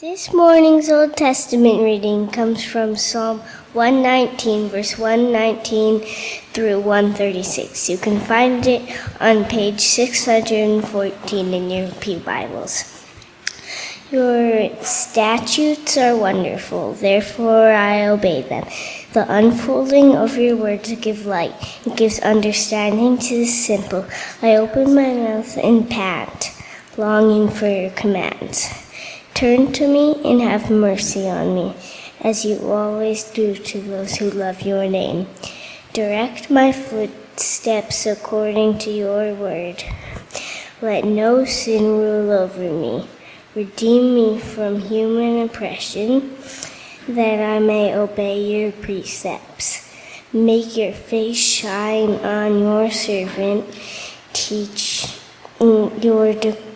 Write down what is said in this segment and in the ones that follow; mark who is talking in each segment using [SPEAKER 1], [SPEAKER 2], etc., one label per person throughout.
[SPEAKER 1] This morning's Old Testament reading comes from Psalm 119, verse 119 through 136. You can find it on page 614 in your Pew Bibles. Your statutes are wonderful, therefore I obey them. The unfolding of your words give light, it gives understanding to the simple. I open my mouth and pant, longing for your commands. Turn to me and have mercy on me, as you always do to those who love your name. Direct my footsteps according to your word. Let no sin rule over me. Redeem me from human oppression, that I may obey your precepts. Make your face shine on your servant. Teach your decrees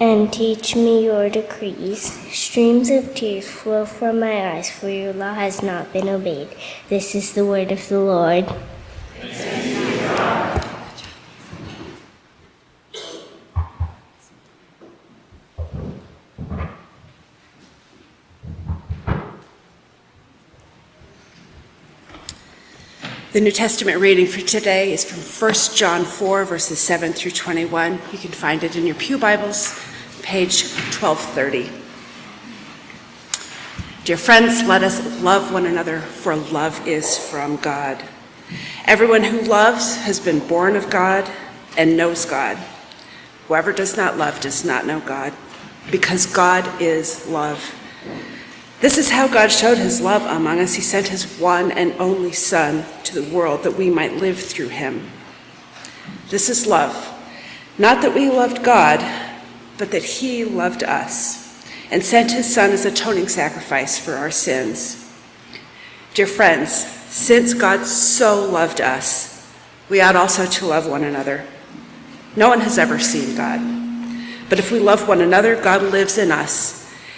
[SPEAKER 1] and teach me your decrees. Streams of tears flow from my eyes, for your law has not been obeyed. This is the word of the Lord.
[SPEAKER 2] The New Testament reading for today is from 1 John 4, verses 7 through 21. You can find it in your Pew Bibles, page 1230. Dear friends, let us love one another, for love is from God. Everyone who loves has been born of God and knows God. Whoever does not love does not know God, because God is love. This is how God showed his love among us. He sent his one and only Son to the world that we might live through him. This is love. Not that we loved God, but that he loved us and sent his Son as atoning sacrifice for our sins. Dear friends, since God so loved us, we ought also to love one another. No one has ever seen God. But if we love one another, God lives in us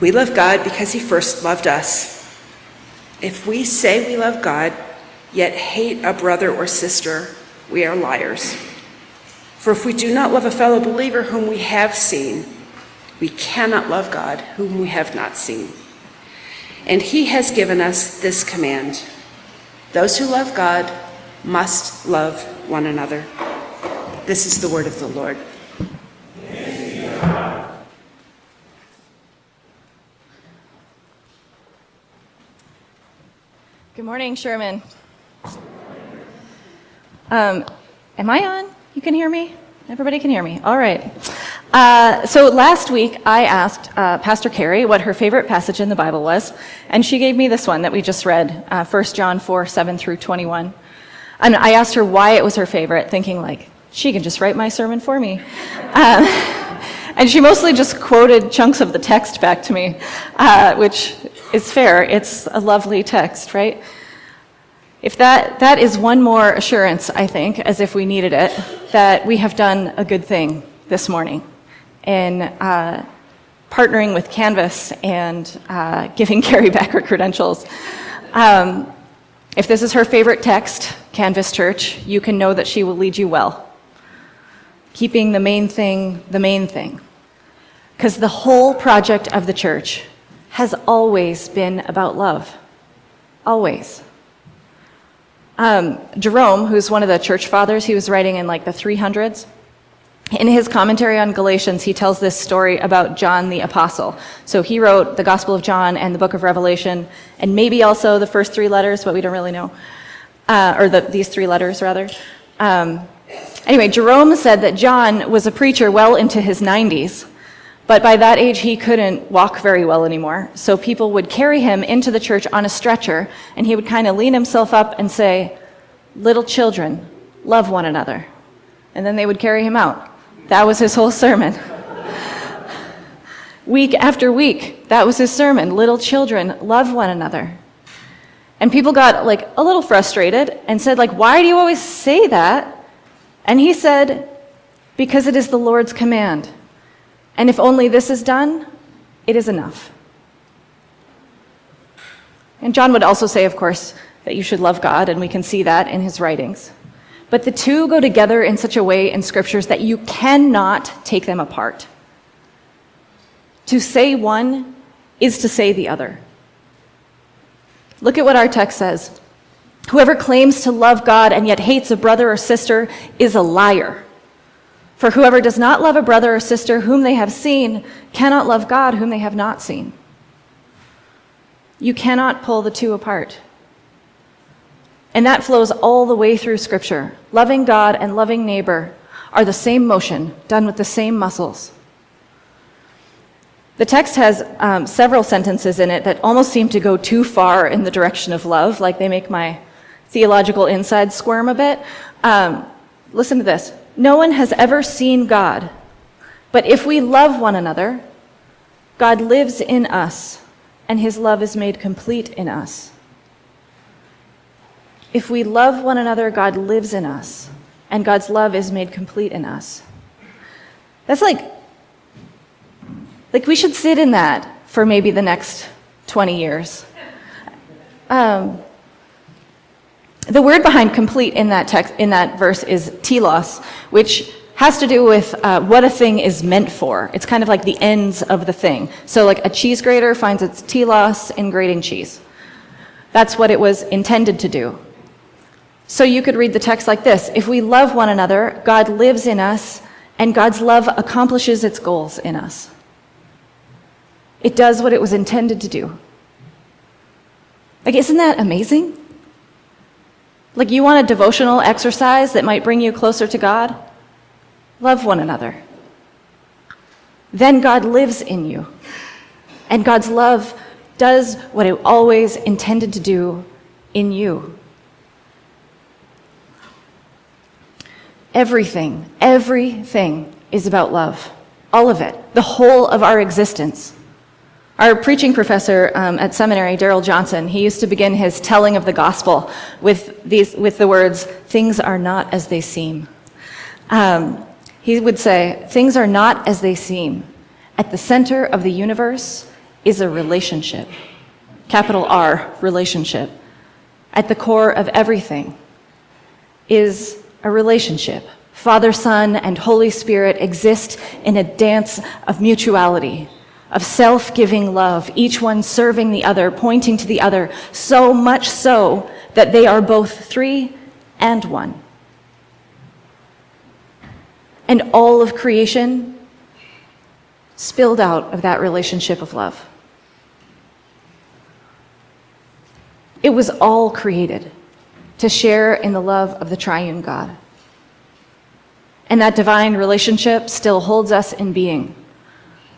[SPEAKER 2] We love God because he first loved us. If we say we love God, yet hate a brother or sister, we are liars. For if we do not love a fellow believer whom we have seen, we cannot love God whom we have not seen. And he has given us this command those who love God must love one another. This is the word of the Lord.
[SPEAKER 3] Good morning, Sherman. Um, am I on? You can hear me? Everybody can hear me. All right. Uh, so last week I asked uh, Pastor Carrie what her favorite passage in the Bible was, and she gave me this one that we just read, uh, 1 John 4 7 through 21. And I asked her why it was her favorite, thinking, like, she can just write my sermon for me. Um, and she mostly just quoted chunks of the text back to me, uh, which is fair. It's a lovely text, right? If that, that is one more assurance, I think, as if we needed it, that we have done a good thing this morning in uh, partnering with Canvas and uh, giving Carrie back her credentials. Um, if this is her favorite text, Canvas Church, you can know that she will lead you well. Keeping the main thing the main thing. Because the whole project of the church has always been about love. Always. Um, Jerome, who's one of the church fathers, he was writing in like the 300s. In his commentary on Galatians, he tells this story about John the Apostle. So he wrote the Gospel of John and the book of Revelation, and maybe also the first three letters, but we don't really know. Uh, or the, these three letters, rather. Um, anyway, Jerome said that John was a preacher well into his 90s, but by that age he couldn't walk very well anymore. So people would carry him into the church on a stretcher, and he would kind of lean himself up and say, Little children, love one another. And then they would carry him out. That was his whole sermon. week after week, that was his sermon. Little children, love one another. And people got like a little frustrated and said like, "Why do you always say that?" And he said, "Because it is the Lord's command. And if only this is done, it is enough." And John would also say, of course, that you should love God, and we can see that in his writings. But the two go together in such a way in scriptures that you cannot take them apart. To say one is to say the other. Look at what our text says. Whoever claims to love God and yet hates a brother or sister is a liar. For whoever does not love a brother or sister whom they have seen cannot love God whom they have not seen. You cannot pull the two apart. And that flows all the way through Scripture. Loving God and loving neighbor are the same motion, done with the same muscles. The text has um, several sentences in it that almost seem to go too far in the direction of love, like they make my theological inside squirm a bit. Um, listen to this No one has ever seen God, but if we love one another, God lives in us, and his love is made complete in us. If we love one another, God lives in us, and God's love is made complete in us. That's like, like we should sit in that for maybe the next 20 years. Um, the word behind complete in that text, in that verse is telos, which has to do with uh, what a thing is meant for. It's kind of like the ends of the thing. So, like a cheese grater finds its telos in grating cheese. That's what it was intended to do. So you could read the text like this If we love one another, God lives in us, and God's love accomplishes its goals in us. It does what it was intended to do. Like, isn't that amazing? Like, you want a devotional exercise that might bring you closer to God? Love one another. Then God lives in you. And God's love does what it always intended to do in you. Everything, everything is about love. All of it. The whole of our existence. Our preaching professor um, at seminary, Darrell Johnson, he used to begin his telling of the gospel with, these, with the words, Things are not as they seem. Um, he would say, Things are not as they seem. At the center of the universe is a relationship. Capital R, relationship. At the core of everything is a relationship. Father, Son, and Holy Spirit exist in a dance of mutuality, of self giving love, each one serving the other, pointing to the other, so much so that they are both three and one. And all of creation spilled out of that relationship of love. It was all created to share in the love of the triune God. And that divine relationship still holds us in being.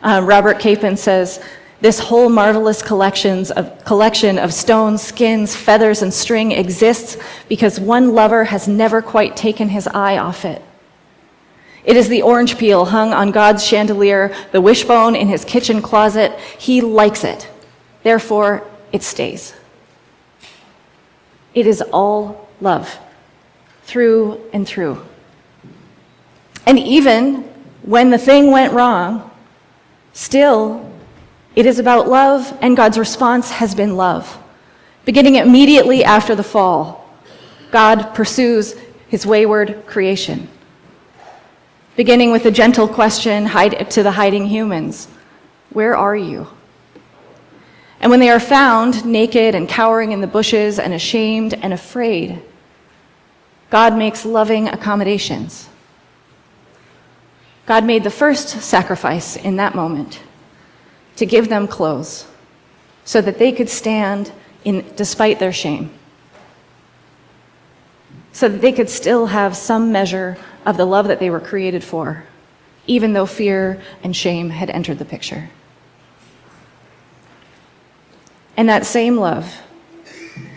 [SPEAKER 3] Uh, Robert Capon says, this whole marvelous collections of, collection of stones, skins, feathers, and string exists because one lover has never quite taken his eye off it. It is the orange peel hung on God's chandelier, the wishbone in his kitchen closet. He likes it. Therefore, it stays. It is all love, through and through. And even when the thing went wrong, still, it is about love, and God's response has been love. Beginning immediately after the fall, God pursues his wayward creation. Beginning with a gentle question to the hiding humans Where are you? And when they are found naked and cowering in the bushes and ashamed and afraid, God makes loving accommodations. God made the first sacrifice in that moment to give them clothes so that they could stand in, despite their shame, so that they could still have some measure of the love that they were created for, even though fear and shame had entered the picture. And that same love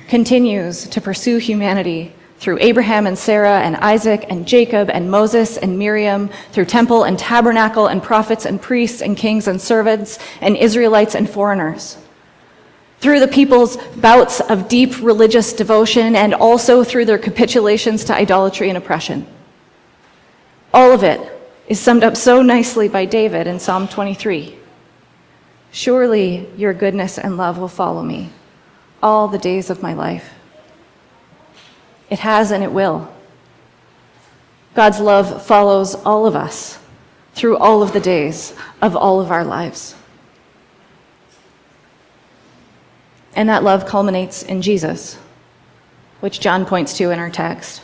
[SPEAKER 3] continues to pursue humanity through Abraham and Sarah and Isaac and Jacob and Moses and Miriam, through temple and tabernacle and prophets and priests and kings and servants and Israelites and foreigners. Through the people's bouts of deep religious devotion and also through their capitulations to idolatry and oppression. All of it is summed up so nicely by David in Psalm 23. Surely your goodness and love will follow me all the days of my life. It has and it will. God's love follows all of us through all of the days of all of our lives. And that love culminates in Jesus, which John points to in our text.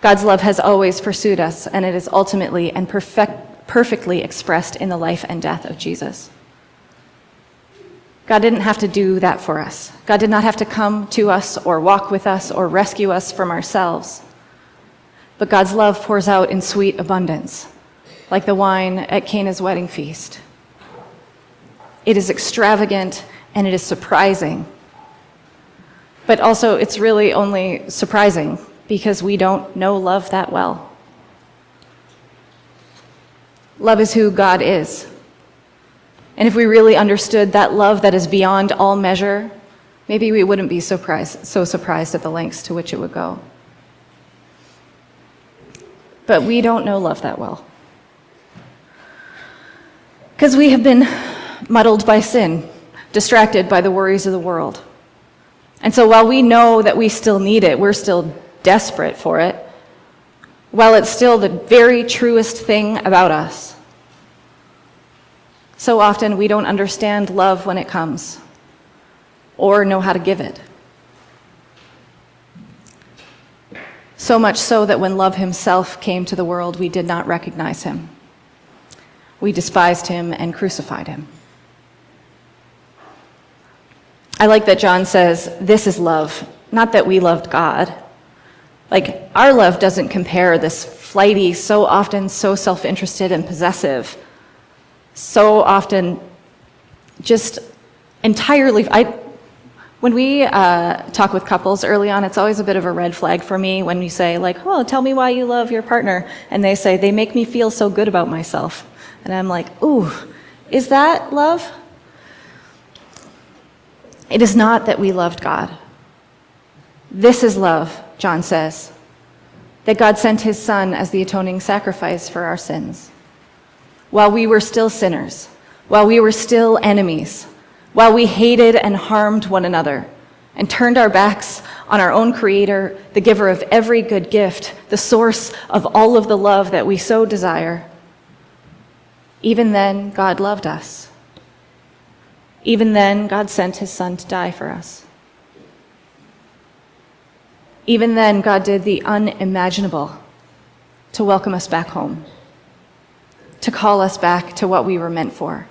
[SPEAKER 3] God's love has always pursued us, and it is ultimately and perfect, perfectly expressed in the life and death of Jesus. God didn't have to do that for us. God did not have to come to us or walk with us or rescue us from ourselves. But God's love pours out in sweet abundance, like the wine at Cana's wedding feast. It is extravagant and it is surprising. But also, it's really only surprising because we don't know love that well. Love is who God is. And if we really understood that love that is beyond all measure, maybe we wouldn't be surprised, so surprised at the lengths to which it would go. But we don't know love that well. Because we have been muddled by sin, distracted by the worries of the world. And so while we know that we still need it, we're still desperate for it, while it's still the very truest thing about us, so often we don't understand love when it comes or know how to give it. So much so that when love himself came to the world, we did not recognize him. We despised him and crucified him. I like that John says, This is love, not that we loved God. Like, our love doesn't compare this flighty, so often so self interested and possessive so often just entirely. I, when we uh, talk with couples early on, it's always a bit of a red flag for me when you say, like, oh, tell me why you love your partner. And they say, they make me feel so good about myself. And I'm like, ooh, is that love? It is not that we loved God. This is love, John says, that God sent his Son as the atoning sacrifice for our sins while we were still sinners, while we were still enemies, while we hated and harmed one another, and turned our backs on our own Creator, the giver of every good gift, the source of all of the love that we so desire. Even then, God loved us. Even then, God sent his Son to die for us. Even then, God did the unimaginable to welcome us back home to call us back to what we were meant for,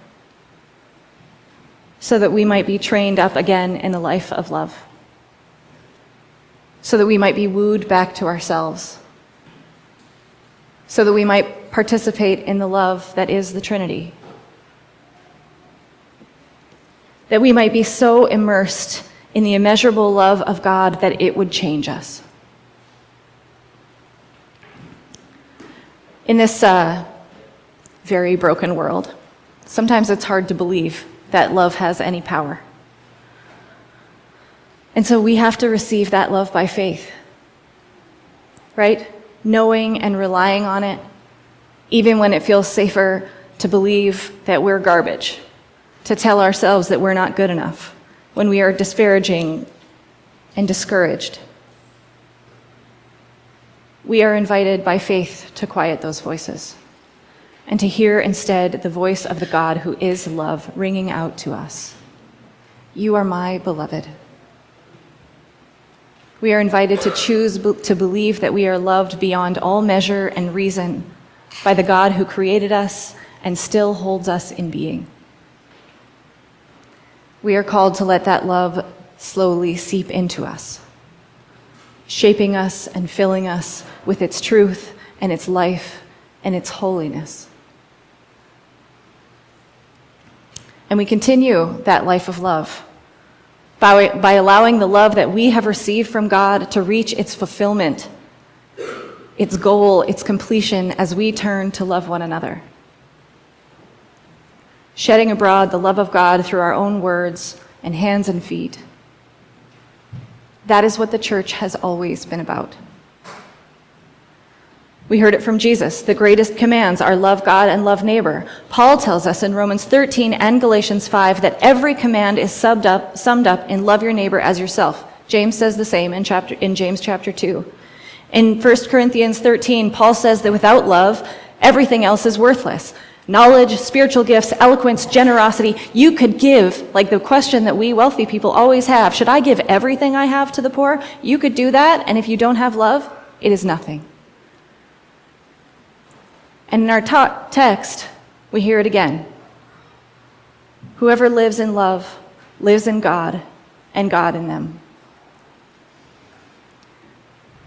[SPEAKER 3] so that we might be trained up again in the life of love, so that we might be wooed back to ourselves, so that we might participate in the love that is the Trinity, that we might be so immersed in the immeasurable love of God that it would change us. In this uh, very broken world. Sometimes it's hard to believe that love has any power. And so we have to receive that love by faith, right? Knowing and relying on it, even when it feels safer to believe that we're garbage, to tell ourselves that we're not good enough, when we are disparaging and discouraged. We are invited by faith to quiet those voices and to hear instead the voice of the God who is love ringing out to us You are my beloved. We are invited to choose to believe that we are loved beyond all measure and reason by the God who created us and still holds us in being. We are called to let that love slowly seep into us, shaping us and filling us with its truth and its life and its holiness. And we continue that life of love by, by allowing the love that we have received from God to reach its fulfillment, its goal, its completion as we turn to love one another. Shedding abroad the love of God through our own words and hands and feet. That is what the church has always been about. We heard it from Jesus. The greatest commands are love God and love neighbor. Paul tells us in Romans 13 and Galatians 5 that every command is summed up, summed up in love your neighbor as yourself. James says the same in, chapter, in James chapter 2. In 1 Corinthians 13, Paul says that without love, everything else is worthless. Knowledge, spiritual gifts, eloquence, generosity, you could give, like the question that we wealthy people always have should I give everything I have to the poor? You could do that, and if you don't have love, it is nothing. And in our ta- text, we hear it again. Whoever lives in love lives in God, and God in them.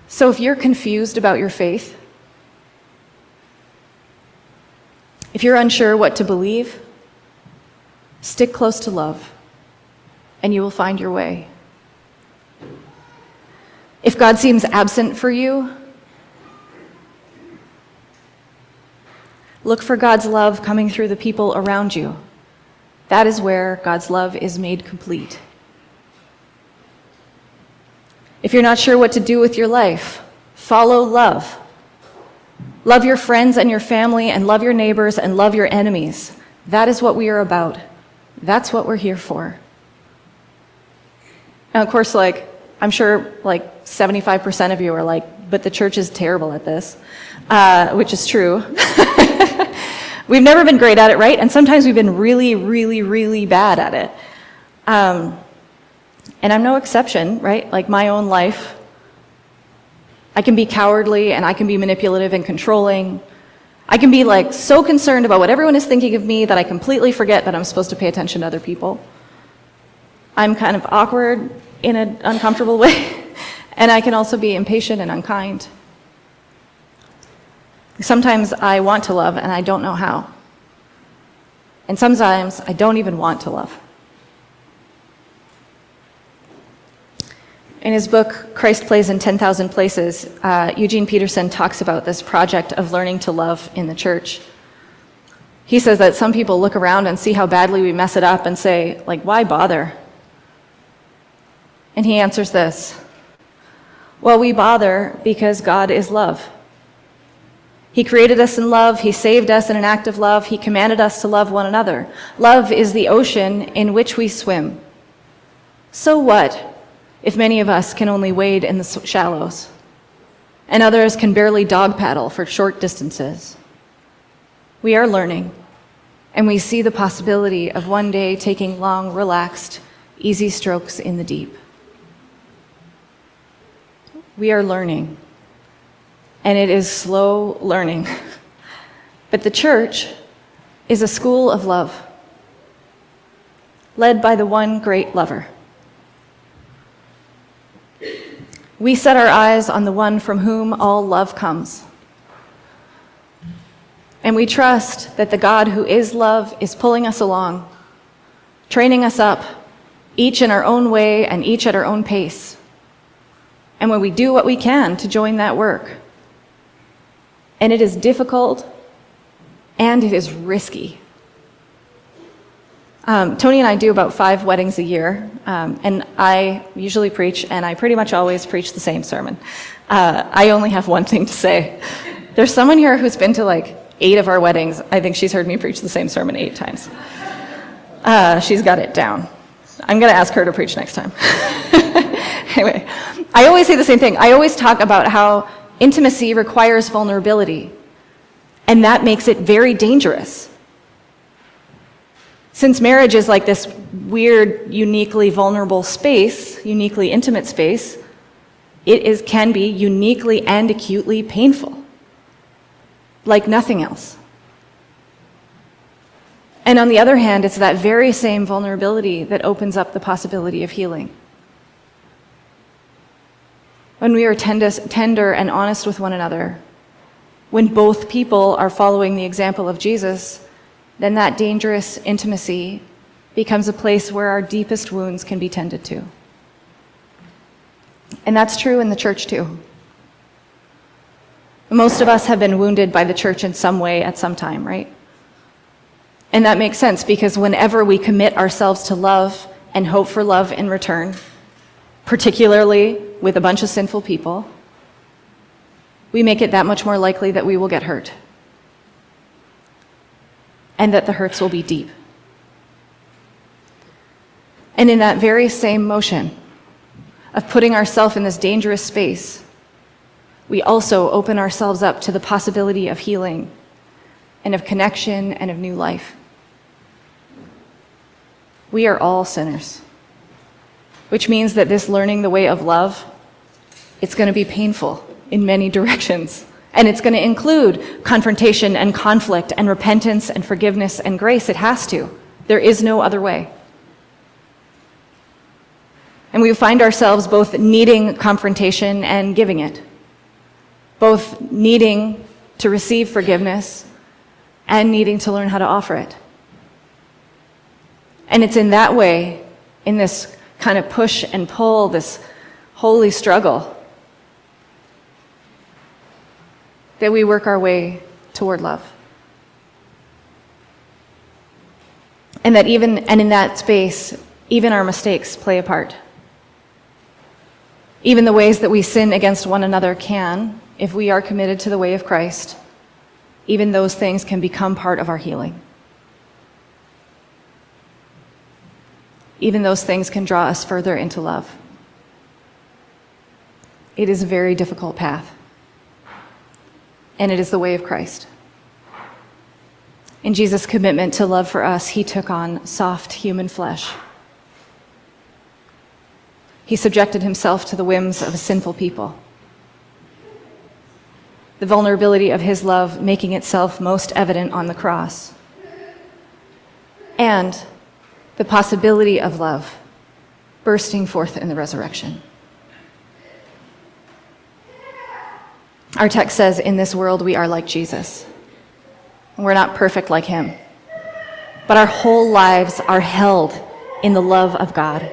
[SPEAKER 3] So if you're confused about your faith, if you're unsure what to believe, stick close to love, and you will find your way. If God seems absent for you, Look for God's love coming through the people around you. That is where God's love is made complete. If you're not sure what to do with your life, follow love. Love your friends and your family, and love your neighbors, and love your enemies. That is what we are about. That's what we're here for. And of course, like, I'm sure like 75% of you are like, but the church is terrible at this, uh, which is true. We've never been great at it, right? And sometimes we've been really, really, really bad at it. Um, and I'm no exception, right? Like my own life, I can be cowardly and I can be manipulative and controlling. I can be like so concerned about what everyone is thinking of me that I completely forget that I'm supposed to pay attention to other people. I'm kind of awkward in an uncomfortable way, and I can also be impatient and unkind. Sometimes I want to love and I don't know how. And sometimes I don't even want to love. In his book, Christ Plays in 10,000 Places, uh, Eugene Peterson talks about this project of learning to love in the church. He says that some people look around and see how badly we mess it up and say, like, why bother? And he answers this Well, we bother because God is love. He created us in love. He saved us in an act of love. He commanded us to love one another. Love is the ocean in which we swim. So what if many of us can only wade in the shallows and others can barely dog paddle for short distances? We are learning, and we see the possibility of one day taking long, relaxed, easy strokes in the deep. We are learning and it is slow learning. But the church is a school of love, led by the one great lover. We set our eyes on the one from whom all love comes. And we trust that the God who is love is pulling us along, training us up, each in our own way and each at our own pace. And when we do what we can to join that work, and it is difficult and it is risky. Um, Tony and I do about five weddings a year, um, and I usually preach, and I pretty much always preach the same sermon. Uh, I only have one thing to say. There's someone here who's been to like eight of our weddings. I think she's heard me preach the same sermon eight times. Uh, she's got it down. I'm going to ask her to preach next time. anyway, I always say the same thing. I always talk about how Intimacy requires vulnerability, and that makes it very dangerous. Since marriage is like this weird, uniquely vulnerable space, uniquely intimate space, it is, can be uniquely and acutely painful. like nothing else. And on the other hand, it's that very same vulnerability that opens up the possibility of healing. When we are tender and honest with one another, when both people are following the example of Jesus, then that dangerous intimacy becomes a place where our deepest wounds can be tended to. And that's true in the church too. Most of us have been wounded by the church in some way at some time, right? And that makes sense because whenever we commit ourselves to love and hope for love in return, particularly with a bunch of sinful people, we make it that much more likely that we will get hurt and that the hurts will be deep. And in that very same motion of putting ourselves in this dangerous space, we also open ourselves up to the possibility of healing and of connection and of new life. We are all sinners, which means that this learning the way of love, it's going to be painful in many directions. And it's going to include confrontation and conflict and repentance and forgiveness and grace. It has to. There is no other way. And we find ourselves both needing confrontation and giving it, both needing to receive forgiveness and needing to learn how to offer it. And it's in that way, in this kind of push and pull, this holy struggle, that we work our way toward love. And that even, and in that space, even our mistakes play a part. Even the ways that we sin against one another can, if we are committed to the way of Christ, even those things can become part of our healing. Even those things can draw us further into love. It is a very difficult path, and it is the way of Christ. In Jesus' commitment to love for us, he took on soft human flesh. He subjected himself to the whims of a sinful people. The vulnerability of his love making itself most evident on the cross. And the possibility of love bursting forth in the resurrection. Our text says, In this world we are like Jesus. We're not perfect like him, but our whole lives are held in the love of God.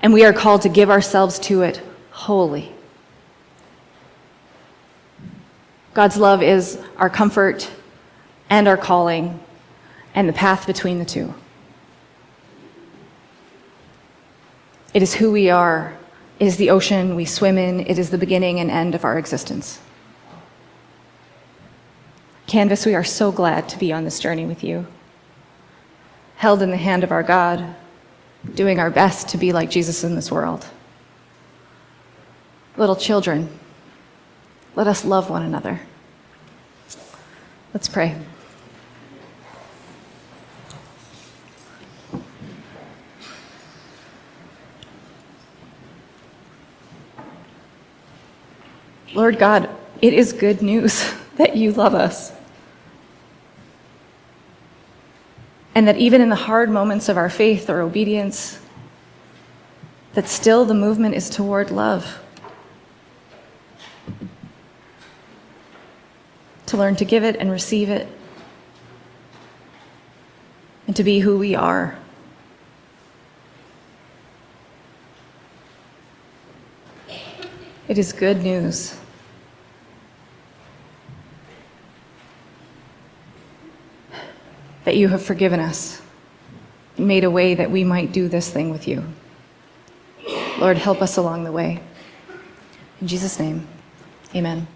[SPEAKER 3] And we are called to give ourselves to it wholly. God's love is our comfort and our calling and the path between the two. It is who we are. It is the ocean we swim in. It is the beginning and end of our existence. Canvas, we are so glad to be on this journey with you. Held in the hand of our God, doing our best to be like Jesus in this world. Little children, let us love one another. Let's pray. Lord God, it is good news that you love us. And that even in the hard moments of our faith or obedience, that still the movement is toward love. To learn to give it and receive it, and to be who we are. It is good news. That you have forgiven us, made a way that we might do this thing with you. Lord, help us along the way. In Jesus' name, amen.